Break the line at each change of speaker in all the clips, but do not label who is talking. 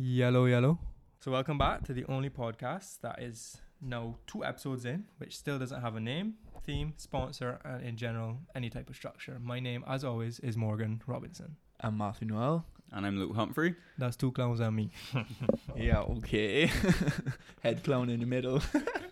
Yellow, yellow. So, welcome back to the only podcast that is now two episodes in, which still doesn't have a name, theme, sponsor, and in general, any type of structure. My name, as always, is Morgan Robinson.
I'm Matthew Noel.
And I'm Luke Humphrey.
That's two clowns and me.
Yeah, okay. Head clown in the middle.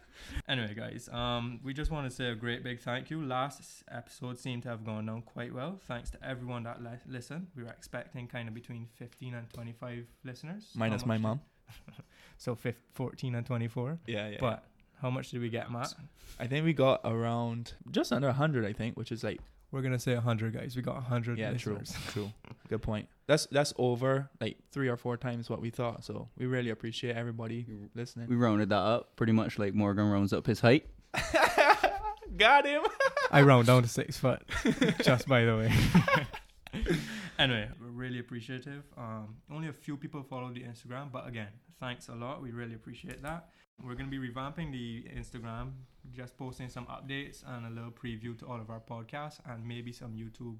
Anyway, guys, um, we just want to say a great big thank you. Last episode seemed to have gone down quite well. Thanks to everyone that li- listened. We were expecting kind of between 15 and 25 listeners.
Minus my mom.
So fif- 14 and 24.
Yeah, yeah.
But how much did we get, Matt?
I think we got around just under 100, I think, which is like,
We're gonna say 100, guys. We got 100
yeah, true,
listeners.
true. Good point. That's that's over like three or four times what we thought. So we really appreciate everybody listening.
We rounded that up pretty much like Morgan rounds up his height.
got him.
I round down to six foot, just by the way. anyway, we're really appreciative. Um, only a few people follow the Instagram, but again, thanks a lot. We really appreciate that. We're gonna be revamping the Instagram, just posting some updates and a little preview to all of our podcasts and maybe some YouTube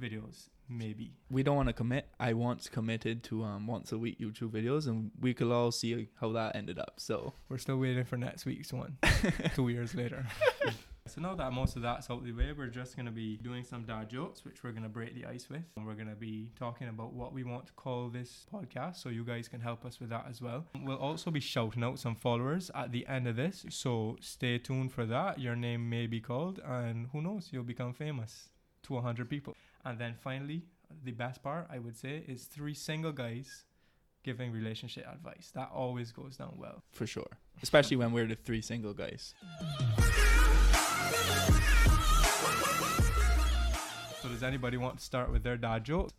videos. Maybe.
We don't want to commit. I once committed to um once a week YouTube videos, and we could all see how that ended up. So
We're still waiting for next week's one, two years later. so now that most of that's out of the way, we're just going to be doing some dad jokes, which we're going to break the ice with. And we're going to be talking about what we want to call this podcast, so you guys can help us with that as well. We'll also be shouting out some followers at the end of this, so stay tuned for that. Your name may be called, and who knows, you'll become famous to 100 people. And then finally, the best part, I would say, is three single guys giving relationship advice. That always goes down well.
for sure, especially when we're the three single guys.
Does anybody want to start with their dad joke?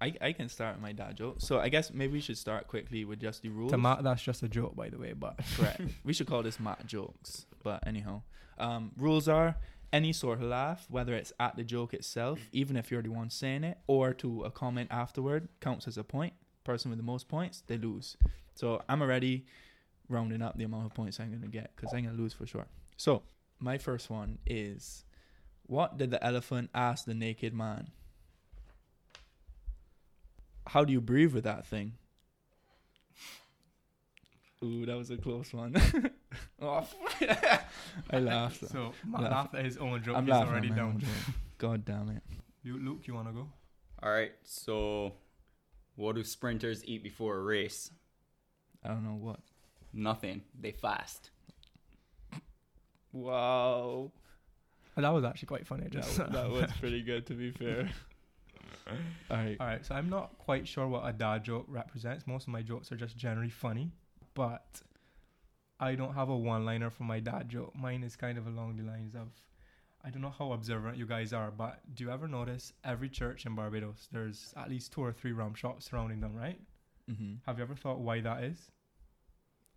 I, I can start with my dad joke. So I guess maybe we should start quickly with just the rules.
To Matt, that's just a joke, by the way. But
Correct. we should call this Matt jokes. But anyhow, um, rules are any sort of laugh, whether it's at the joke itself, even if you're the one saying it, or to a comment afterward, counts as a point. Person with the most points, they lose. So I'm already rounding up the amount of points I'm gonna get because I'm gonna lose for sure. So my first one is, what did the elephant ask the naked man? How do you breathe with that thing? Ooh, that was a close one. oh, I laughed.
so Matt
Laugh.
laughed at his own joke.
I'm
He's
laughing
already
at my own
down.
joke. God damn it.
You, Luke, you wanna go?
All right, so what do sprinters eat before a race?
I don't know what.
Nothing. They fast.
Wow.
That was actually quite funny.
That, that was pretty good, to be fair. All right.
All right, so I'm not quite sure what a dad joke represents. Most of my jokes are just generally funny, but I don't have a one-liner for my dad joke. Mine is kind of along the lines of, I don't know how observant you guys are, but do you ever notice every church in Barbados there's at least two or three rum shops surrounding them, right?
Mm-hmm.
Have you ever thought why that is?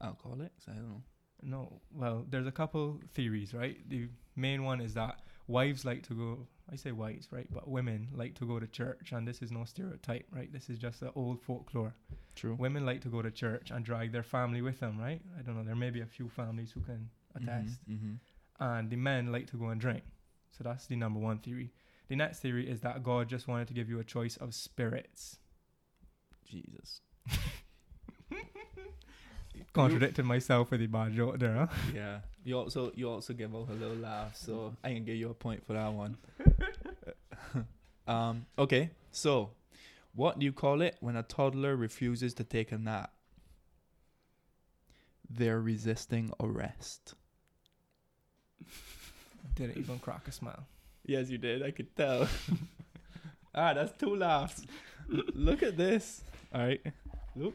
Alcoholics? I don't know.
No. Well, there's a couple theories, right? The main one is that wives like to go. I say wives, right? But women like to go to church, and this is no stereotype, right? This is just the old folklore.
True.
Women like to go to church and drag their family with them, right? I don't know. There may be a few families who can attest.
Mm-hmm.
And the men like to go and drink. So that's the number one theory. The next theory is that God just wanted to give you a choice of spirits.
Jesus.
Contradicted myself with the bad joke there, huh?
Yeah. You also you also give out a little laugh, so I can give you a point for that one. um. Okay. So, what do you call it when a toddler refuses to take a nap? They're resisting arrest.
Didn't even crack a smile.
Yes, you did. I could tell. ah, that's two laughs. Look at this. All right. Look.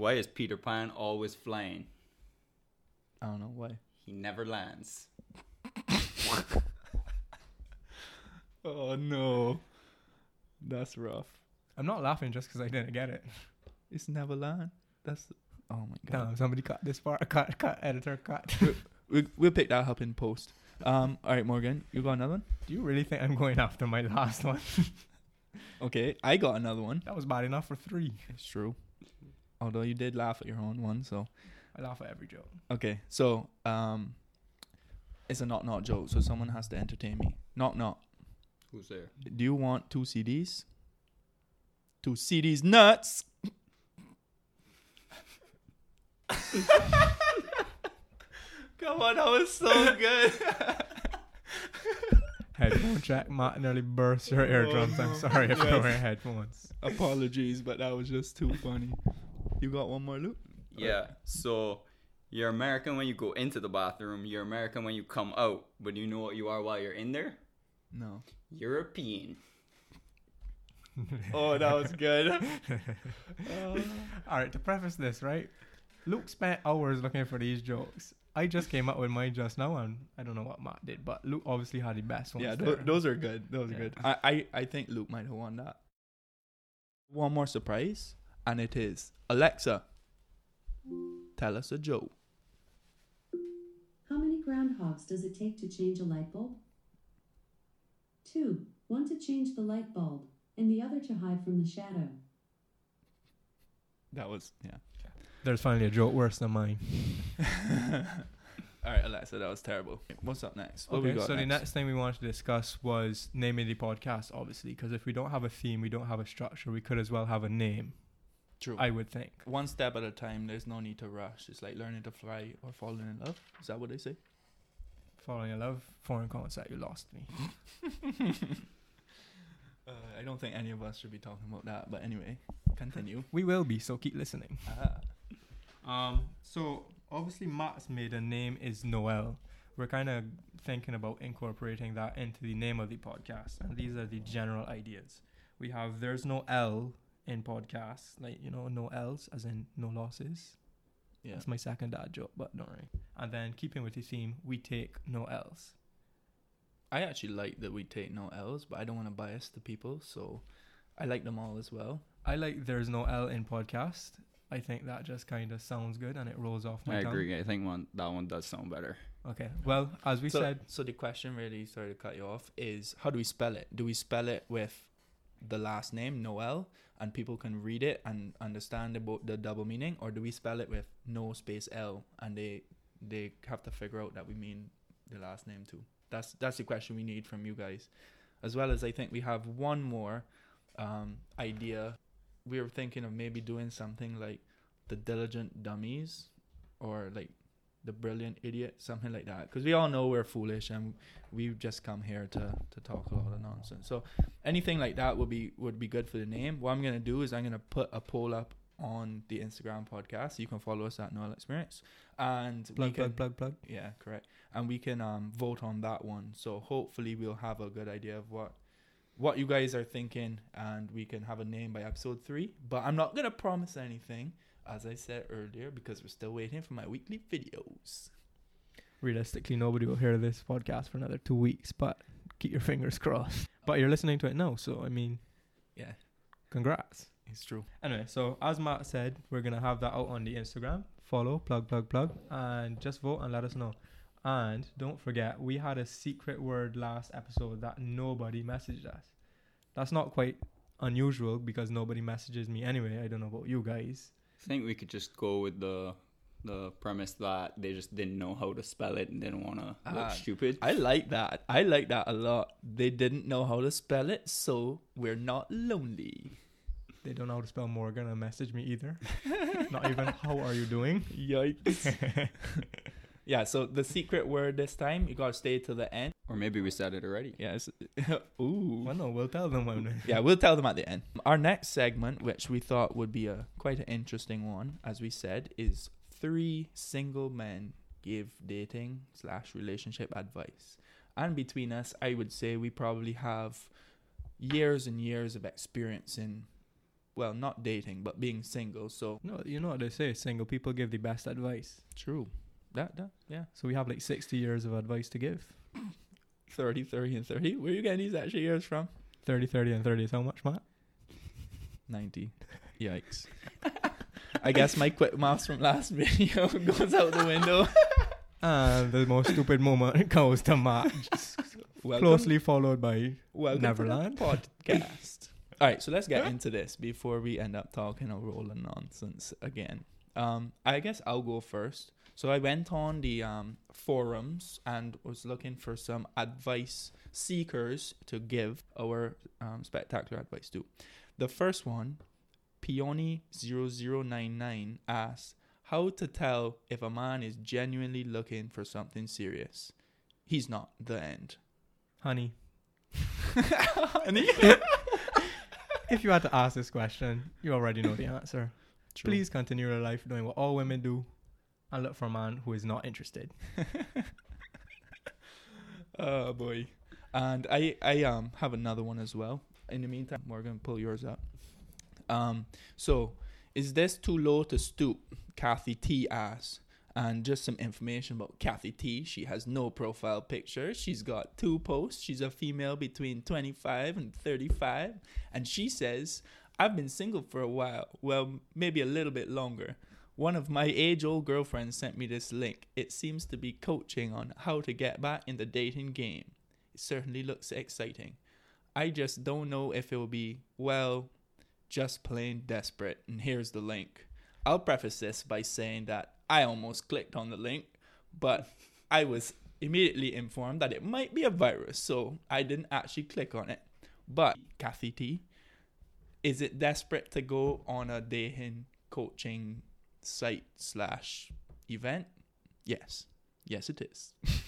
Why is Peter Pan always flying?
I don't know why.
He never lands.
Oh no. That's rough.
I'm not laughing just because I didn't get it.
It's Neverland. That's. Oh my god.
Damn, somebody cut this part. Cut, cut, editor, cut.
We, we'll pick that up in post. Um. All right, Morgan. You got another one?
Do you really think I'm going after my last one?
Okay. I got another one.
That was bad enough for three.
It's true. Although you did laugh at your own one, so
I laugh at every joke.
okay. So um, it's a knock knock joke. So someone has to entertain me. Knock knock.
Who's there?
Do you want two CDs? Two CDs nuts. Come on, that was so good.
Headphone check. Matt nearly burst your eardrums. I'm sorry if you're
Yes.
wearing headphones.
Apologies, but that was just too funny. You got one more, Luke?
Yeah. So you're American when you go into the bathroom. You're American when you come out. But you know what you are while you're in there?
No.
European.
Oh, that was good.
All right, to preface this, right? Luke spent hours looking for these jokes. I just came up with mine just now, and I don't know what Matt did, but Luke obviously had the best ones.
yeah, th- those are good. Those are good. I, I, I think Luke might have won that. One more surprise, and it is Alexa. Tell us a joke.
How many groundhogs does it take to change a light bulb? Two. One to change the light bulb, and the other to hide from the shadow.
That was yeah.
There's finally a joke worse than mine.
All right, Alexa, that was terrible. What's up next? What we
Okay,
got
so the next thing we wanted to discuss was naming the podcast, obviously, because if we don't have a theme, we don't have a structure, we could as well have a name,
True.
I would think.
One step at a time. There's no need to rush. It's like learning to fly or falling in love. Is that what they say?
Falling in love, foreign concept, you lost me.
Uh, I don't think any of us should be talking about that. But anyway, continue.
We will be, so keep listening.
Ah.
Um, so obviously Matt's maiden name is Noel. We're kind of thinking about incorporating that into the name of the podcast, and these are the general ideas. We have there's no L in podcasts, like you know, no L's, as in no losses.
Yeah.
That's my second dad joke, but don't worry. And then keeping with the theme, we take no L's.
I actually like that we take no L's, but I don't want to bias the people, so I like them all as well.
I like there's no L in podcast. I think that just kind of sounds good and it rolls off my
I
tongue.
agree. I think one that one does sound better.
Okay. Well, as we
so,
said,
so the question really, sorry to cut you off, is how do we spell it? Do we spell it with the last name Noel, and people can read it and understand about the double meaning, or do we spell it with no space L, and they they have to figure out that we mean the last name too? That's that's the question we need from you guys, as well as I think we have one more um, idea. We were thinking of maybe doing something like the diligent dummies, or like the brilliant idiot, something like that. Because we all know we're foolish and we've just come here to, to talk a lot of nonsense. So anything like that would be would be good for the name. What I'm gonna do is I'm gonna put a poll up on the Instagram podcast. You can follow us at Noel Experience, and
plug,
can,
plug, plug, plug.
yeah, correct. And we can um, vote on that one. So hopefully we'll have a good idea of what what you guys are thinking, and we can have a name by episode three. But I'm not gonna promise anything, as I said earlier, because we're still waiting for my weekly videos.
realistically nobody will hear this podcast for another two weeks but keep your fingers crossed. But you're listening to it now so i mean
Yeah,
congrats.
It's true.
anyway so as matt said we're gonna have that out on the instagram. Follow plug plug plug and just vote and let us know. And don't forget we had a secret word last episode that nobody messaged us. That's not quite unusual because nobody messages me anyway. I don't know about you guys
I think we could just go with the the premise that they just didn't know how to spell it and didn't want to look
Ah,
stupid.
I like that. I like that a lot. They didn't know how to spell it, so we're not lonely.
they don't know how to spell morgan and message me either not even how are you doing
Yikes. yeah, so the secret word this time, you gotta stay to the end.
Or maybe we said it already.
Yes. Ooh.
well no we'll tell them when
yeah, we'll tell them at the end. Our next segment, which we thought would be a quite an interesting one, as we said, is three single men give dating slash relationship advice. And between us, I would say we probably have years and years of experience in, well, not dating, but being single. So
No, you know what they say. Single people give the best advice.
true. That, that, yeah.
So we have like 60 years of advice to give.
30, 30, and 30. Where are you getting these extra years from?
30, 30, and 30 is how much, Matt?
90. Yikes. I guess my quick maths from last video goes out the window.
And the most stupid moment goes to Matt.
Welcome,
Closely followed by
welcome
Neverland.
podcast. All right, so let's get into this before we end up talking a roll of nonsense again. Um, I guess I'll go first. So I went on the um, forums and was looking for some advice seekers to give our um, spectacular advice to. The first one, Peony0099 asks, How to tell if a man is genuinely looking for something serious. He's not. The end.
Honey,
Honey?
if you had to ask this question, you already know the answer.
True.
Please continue your life doing what all women do and look for a man who is not interested.
Oh boy. And I I um have another one as well. In the meantime, Morgan, pull yours up. Um so is this too low to stoop? Kathy T asks. And just some information about Kathy T. She has no profile picture. She's got two posts. She's a female between 25 and 35. And she says, I've been single for a while. Well, maybe a little bit longer. One of my age old girlfriends sent me this link. It seems to be coaching on how to get back in the dating game. It certainly looks exciting. I just don't know if it will be, well, just plain desperate. And here's the link. I'll preface this by saying that I almost clicked on the link, but I was immediately informed that it might be a virus, so I didn't actually click on it. But, Kathy T, is it desperate to go on a dating coaching site slash event? Yes. Yes, it is.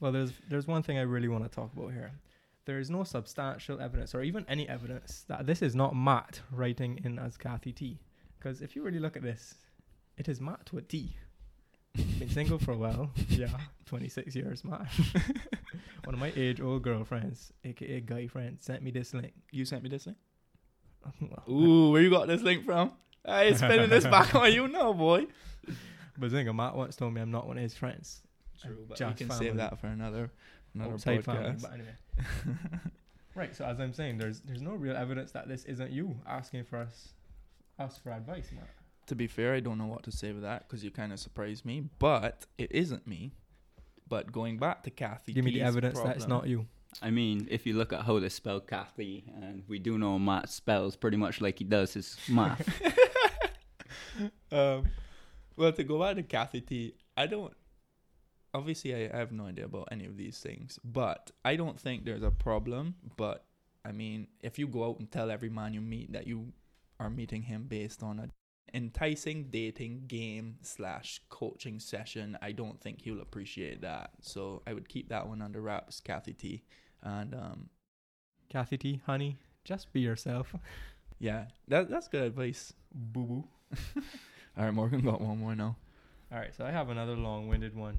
Well, there's there's one thing I really want to talk about here. There is no substantial evidence or even any evidence that this is not Matt writing in as Kathy T. Because if you really look at this, it is Matt with T. Been single for a while. Yeah, 26 years, Matt. One of my age old girlfriends, aka guy friend, sent me this link.
You sent me this link? Ooh, where you got this link from? Hey, spinning this back on you now, boy.
But Zinga, Matt once told me I'm not one of his friends.
True, but
Just
you can
family.
save that for another another
Outside family,
podcast.
but anyway. right. So as I'm saying, there's there's no real evidence that this isn't you asking for us us for advice, Matt.
To be fair, I don't know what to say with that because you kind of surprised me, but it isn't me. But going back to Kathy,
Give me the evidence that it's not you.
I mean, if you look at how they spell Kathy, and we do know Matt spells pretty much like he does his math.
um, well, to go back to Kathy T, I don't. Obviously, I, I have no idea about any of these things, but I don't think there's a problem. But I mean, if you go out and tell every man you meet that you are meeting him based on a enticing dating game slash coaching session, I don't think he'll appreciate that. So I would keep that one under wraps, Kathy T. And um,
Kathy T, honey, just be yourself.
yeah, that that's good advice.
Boo boo.
All right, Morgan got one more now.
All right. So I have another long-winded one.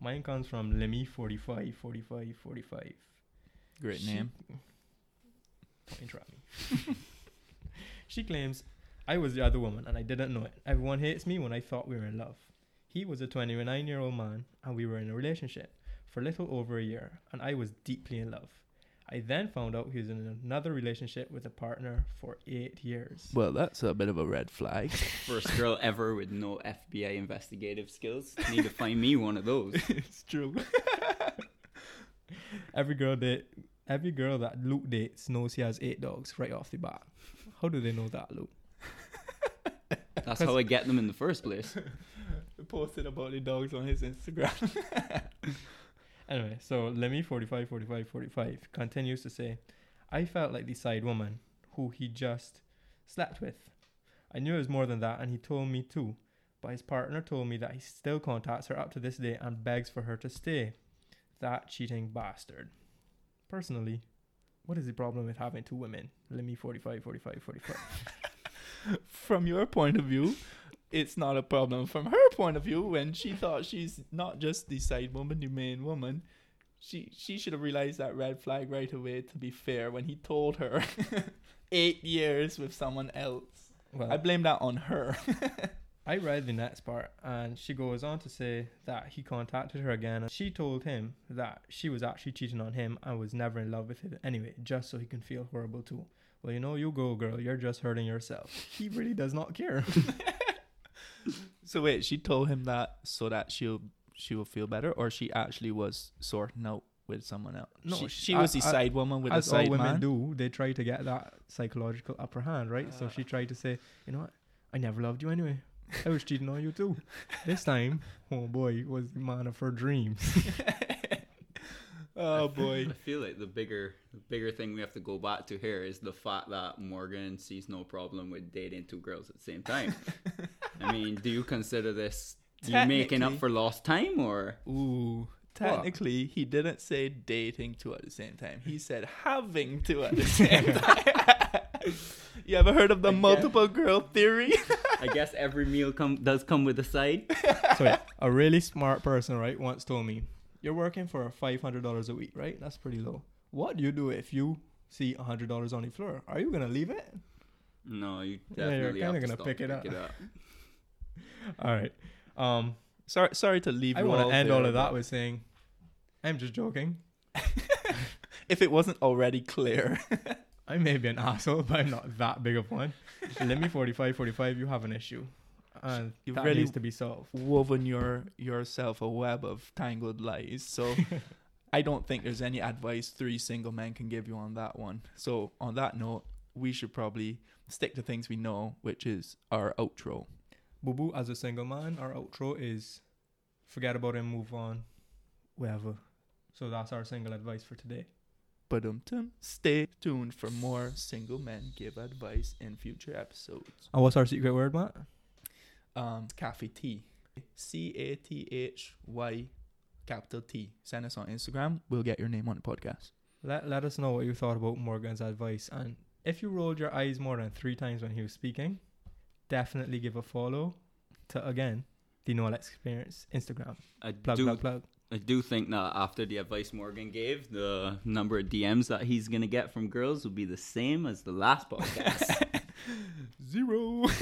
Mine comes from Lemmy 45 45 45.
Great
She-
name.
Don't interrupt me. she claims, I was the other woman and I didn't know it. Everyone hates me when I thought we were in love. He was a 29 year old man and we were in a relationship for a little over a year and I was deeply in love. I then found out he was in another relationship with a partner for eight years.
Well, that's a bit of a red flag.
First girl ever with no FBI investigative skills. Need to find me one of those.
it's true.
Every girl that every girl that Luke dates knows he has eight dogs right off the bat. How do they know that, Luke?
That's how I get them in the first place.
Posted about the dogs on his Instagram.
Anyway, so Lemmy 45 45 45 continues to say, I felt like the side woman who he just slept with. I knew it was more than that, and he told me too. But his partner told me that he still contacts her up to this day and begs for her to stay. That cheating bastard. Personally, what is the problem with having two women? Lemmy 45 45 45.
From your point of view, it's not a problem. From her point of view, when she thought she's not just the side woman, the main woman, she she should have realized that red flag right away. To be fair, when he told her eight years with someone else,
Well,
I blame that on her.
I read the next part, and she goes on to say that he contacted her again, and she told him that she was actually cheating on him and was never in love with him anyway, just so he can feel horrible too. Well, you know, you go, girl. You're just hurting yourself. He really does not care.
So wait, she told him that so that she'll she will feel better, or she actually was sorting out with someone else.
No,
she,
she-
she was
I-
the
I-
side woman with
As
the
all women
man.
do, they try to get that psychological upper hand, right? so ah. she tried to say, you know what? I never loved you anyway. I was cheating on you too. This time, oh boy, was the man of her dreams.
oh boy.
I feel like the bigger, the bigger thing we have to go back to here is the fact that Morgan sees no problem with dating two girls at the same time. I mean, do you consider this you making up for lost time or?
Ooh. Technically, he didn't say dating two at the same time. He said having two at the same time. you ever heard of the
I guess-
multiple girl theory?
I guess every meal come does come with a side.
so yeah, a really smart person, right, once told me, "You're working for five hundred dollars a week, right? That's pretty low. What do you do if you see hundred dollars on the floor? Are you gonna leave it?
No, you
Yeah, you're
definitely have to
gonna pick it
and
up. All right. Um,
sorry, sorry to leave.
I
you
want to end
there,
all of that with saying, I'm just joking.
if it wasn't already clear.
I may be an asshole, but I'm not that big of one. Lemmy 45, 45. You have an issue, and
You've
that
really-
needs to be solved.
woven your yourself a web of tangled lies. So I don't think there's any advice three single men can give you on that one. So on that note, we should probably stick to things we know, which is our outro.
Boo boo, as a single man, our outro is forget about him, move on, whatever. So that's our single advice for today.
But um, stay tuned for more single men give advice in future episodes.
And what's our secret word, Matt?
Um, Cathy T, C A T H Y, capital T. Send us on Instagram. We'll get your name on the podcast.
Let let us know what you thought about Morgan's advice, and if you rolled your eyes more than three times when he was speaking, definitely give a follow to again the No Alex Experience Instagram.
I
Plug
do
plug plug.
I do think that after the advice Morgan gave, the number of DMs that he's gonna get from girls will be the same as the last podcast.
Zero.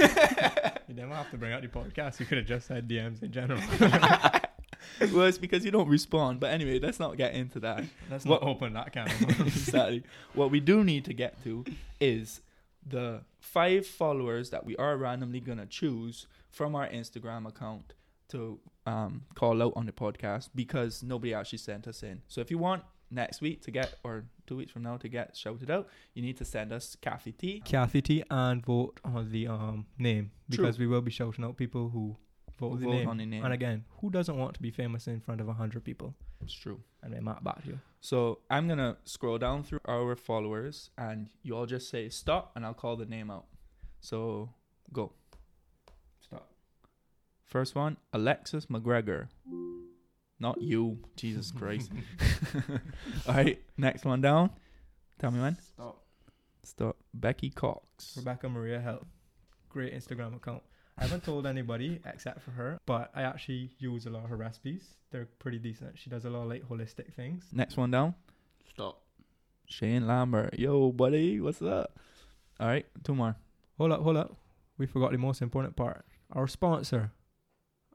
You didn't have to bring out the podcast. You could have just said DMs in general.
well, it's because you don't respond. But anyway, let's not get into that.
Let's
What-
not open that can. of worms.
exactly. What we do need to get to is the five followers that we are randomly gonna choose from our Instagram account to um, call out on the podcast because nobody actually sent us in. So if you want next week to get or two weeks from now to get shouted out, you need to send us Kathy T.
Kathy T and vote on the um name
True.
because we will be shouting out people who vote, the,
Vote
name.
on the name.
And again, who doesn't want to be famous in front of a hundred people?
It's true.
And then Matt back to you.
So I'm gonna scroll down through our followers, and you all just say stop, and I'll call the name out. So go.
Stop.
First one, Alexis McGregor. Not you, Jesus Christ. all right, next one down. Tell me when.
Stop.
Stop. Becky Cox.
Rebecca Maria Help. Great Instagram account. I haven't told anybody except for her, but I actually use a lot of her recipes. They're pretty decent. She does a lot of like holistic things.
Next one down.
Stop.
Shane Lambert. Yo, buddy, what's up? All right, two more.
Hold up, hold up. We forgot the most important part. Our sponsor.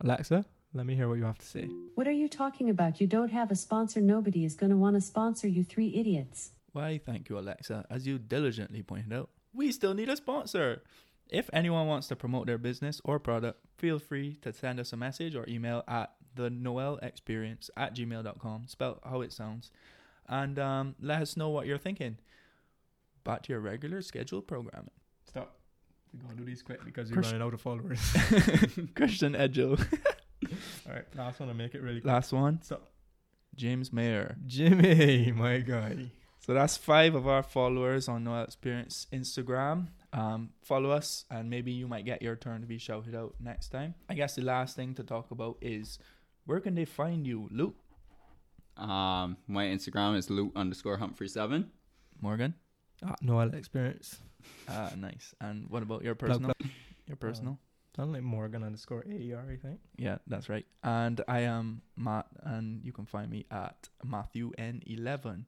Alexa, let me hear what you have to say.
What are you talking about? You don't have a sponsor. Nobody is going to want to sponsor you three idiots.
Why, thank you, Alexa. As you diligently pointed out, we still need a sponsor. If anyone wants to promote their business or product, feel free to send us a message or email at the Noel Experience at gmail.com, spelled how it sounds, and um, let us know what you're thinking. Back to your regular scheduled programming.
Stop. We gotta do these quick because we're
Chris-
running out of followers.
Christian Edgel.
Alright, last one to make it really quick.
Last one,
Stop.
James Mayer.
Jimmy, my guy.
So that's five of our followers on Noel Experience Instagram. Um, follow us, and maybe you might get your turn to be shouted out next time. I guess the last thing to talk about is where can they find you, Luke
Um, my Instagram is loot underscore Humphrey seven.
Morgan?
Ah, no other experience.
Ah, nice. And what about your personal?
plug.
Your personal?
Sound like Morgan underscore AER, I think.
Yeah, that's right. And I am Matt, and you can find me at Matthew N11.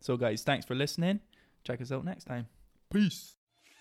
So, guys, thanks for listening. Check us out next time. Peace.